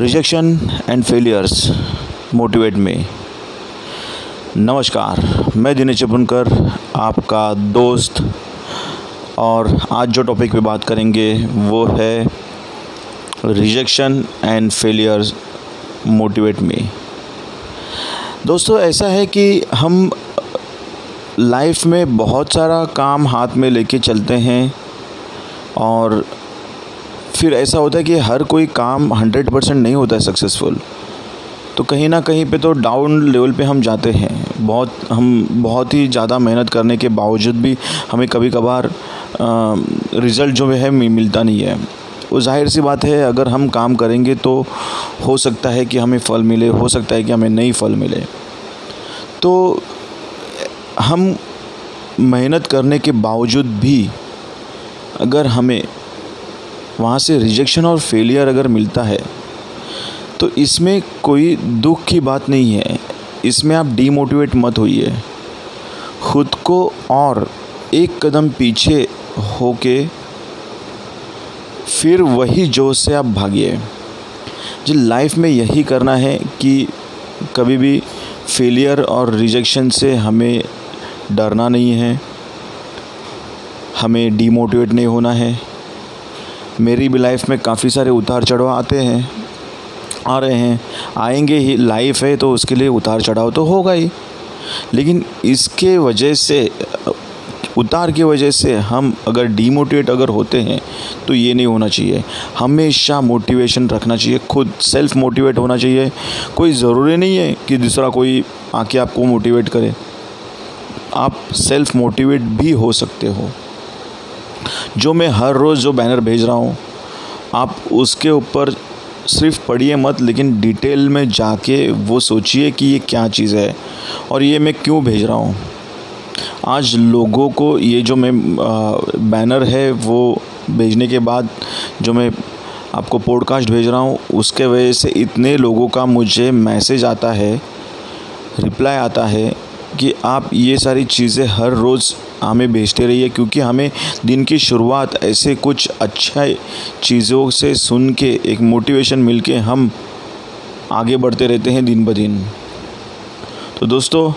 Rejection and failures motivate में नमस्कार, मैं दिनेश चपुनकर, आपका दोस्त, और आज जो टॉपिक पे बात करेंगे वो है रिजेक्शन एंड फेलियर्स मोटिवेट में दोस्तों, ऐसा है कि हम लाइफ में बहुत सारा काम हाथ में लेके चलते हैं और फिर ऐसा होता है कि हर कोई काम हंड्रेड परसेंट नहीं होता है सक्सेसफुल तो कहीं ना कहीं पे तो डाउन लेवल पे हम जाते हैं। बहुत, हम बहुत ही ज़्यादा मेहनत करने के बावजूद भी हमें कभी कभार रिज़ल्ट जो है मिलता नहीं है। वो ज़ाहिर सी बात है, अगर हम काम करेंगे तो हो सकता है कि हमें फल मिले, हो सकता है कि हमें नहीं फल मिले। तो हम मेहनत करने के बावजूद भी अगर हमें वहाँ से रिजेक्शन और फेलियर अगर मिलता है तो इसमें कोई दुख की बात नहीं है। इसमें आप डीमोटिवेट मत होइए। खुद को और एक कदम पीछे होके फिर वही जोश से आप भागिए। जी लाइफ में यही करना है कि कभी भी फेलियर और रिजेक्शन से हमें डरना नहीं है, हमें डीमोटिवेट नहीं होना है। मेरी भी लाइफ में काफ़ी सारे उतार चढ़ाव आते हैं, आ रहे हैं। आएँगे ही लाइफ है तो उसके लिए उतार चढ़ाव तो होगा ही। लेकिन इसके वजह से, उतार की वजह से हम अगर डीमोटिवेट अगर होते हैं तो ये नहीं होना चाहिए। हमेशा मोटिवेशन रखना चाहिए, खुद सेल्फ मोटिवेट होना चाहिए। कोई ज़रूरी नहीं है कि दूसरा कोई आके आपको मोटिवेट करे। आप सेल्फ मोटिवेट भी हो सकते हो। जो मैं हर रोज़ जो बैनर भेज रहा हूँ, आप उसके ऊपर सिर्फ़ पढ़िए मत, लेकिन डिटेल में जाके वो सोचिए कि ये क्या चीज़ है और ये मैं क्यों भेज रहा हूँ। आज लोगों को ये जो मैं बैनर है वो भेजने के बाद जो मैं आपको पॉडकास्ट भेज रहा हूँ, उसके वजह से इतने लोगों का मुझे मैसेज आता है रिप्लाई आता है कि आप ये सारी चीज़ें हर रोज़ हमें भेजते रहिए, क्योंकि हमें दिन की शुरुआत ऐसे कुछ अच्छा चीज़ों से सुन के, एक मोटिवेशन मिल के हम आगे बढ़ते रहते हैं दिन ब दिन। तो दोस्तों,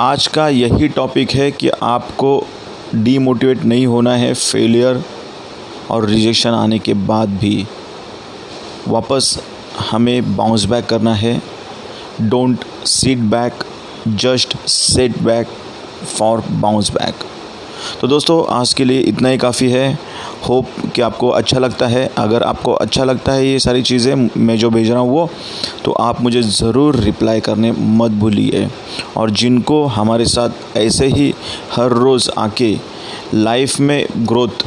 आज का यही टॉपिक है कि आपको डीमोटिवेट नहीं होना है फेलियर और रिजेक्शन आने के बाद भी। वापस हमें बाउंस बैक करना है। Don't seat back just set back for bounce back. तो दोस्तों, आज के लिए इतना ही काफ़ी है। होप कि आपको अच्छा लगता है। अगर आपको अच्छा लगता है ये सारी चीज़ें, मैं जो भेज रहा हूँ वो तो आप मुझे ज़रूर रिप्लाई करने मत भूलिए। और जिनको हमारे साथ ऐसे ही हर रोज़ आके लाइफ में ग्रोथ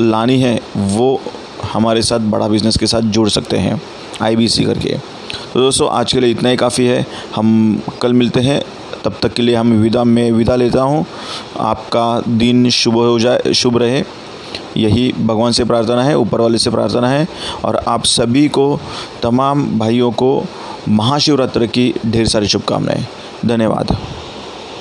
लानी है, वो हमारे साथ बड़ा बिज़नेस के साथ जुड़ सकते हैं IBC करके। तो दोस्तों, आज के लिए इतना ही काफ़ी है। हम कल मिलते हैं। तब तक के लिए हम विदा में विदा लेता हूँ। आपका दिन शुभ हो जाए, शुभ रहे। यही भगवान से प्रार्थना है, ऊपर वाले से प्रार्थना है। और आप सभी को, तमाम भाइयों को महाशिवरात्रि की ढेर सारी शुभकामनाएँ। धन्यवाद।